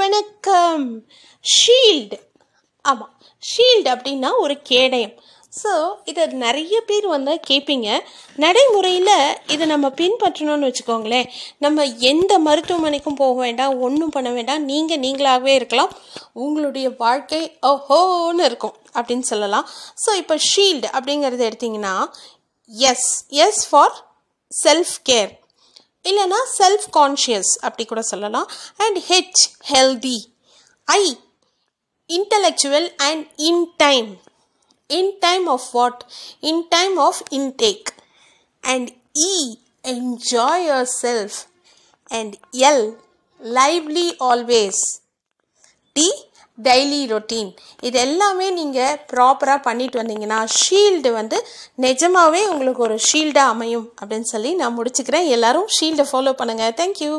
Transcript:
வணக்கம். ஷீல்டு. ஆமாம் ஷீல்டு அப்படின்னா ஒரு கேடயம். ஸோ இதை நிறைய பேர் வந்து கேட்பீங்க. நடைமுறையில் இதை நம்ம பின்பற்றணும்னு வச்சுக்கோங்களேன். நம்ம எந்த மருத்துவமனைக்கும் போக வேண்டாம் ஒன்றும் பண்ண வேண்டாம். நீங்கள் நீங்களாகவே இருக்கலாம். உங்களுடைய வாழ்க்கை ஓஹோன்னு இருக்கும் அப்படின்னு சொல்லலாம். ஸோ இப்போ ஷீல்டு அப்படிங்கிறது எடுத்திங்கன்னா S S for self care இல்லைனா செல்ஃப் கான்ஷியஸ் அப்படி கூட சொல்லலாம் and h healthy I intellectual and in time in time of what in time of intake and e enjoy yourself and l lively always D daily routine இது எல்லாமே நீங்கள் ப்ராப்பராக பண்ணிட்டு வந்தீங்கன்னா ஷீல்டு வந்து நிஜமாகவே உங்களுக்கு ஒரு ஷீல்டாக அமையும் அப்படின்னு சொல்லி நான் முடிச்சுக்கிறேன். எல்லாரும் ஷீல்டை ஃபாலோ பண்ணுங்கள் தேங்க்யூ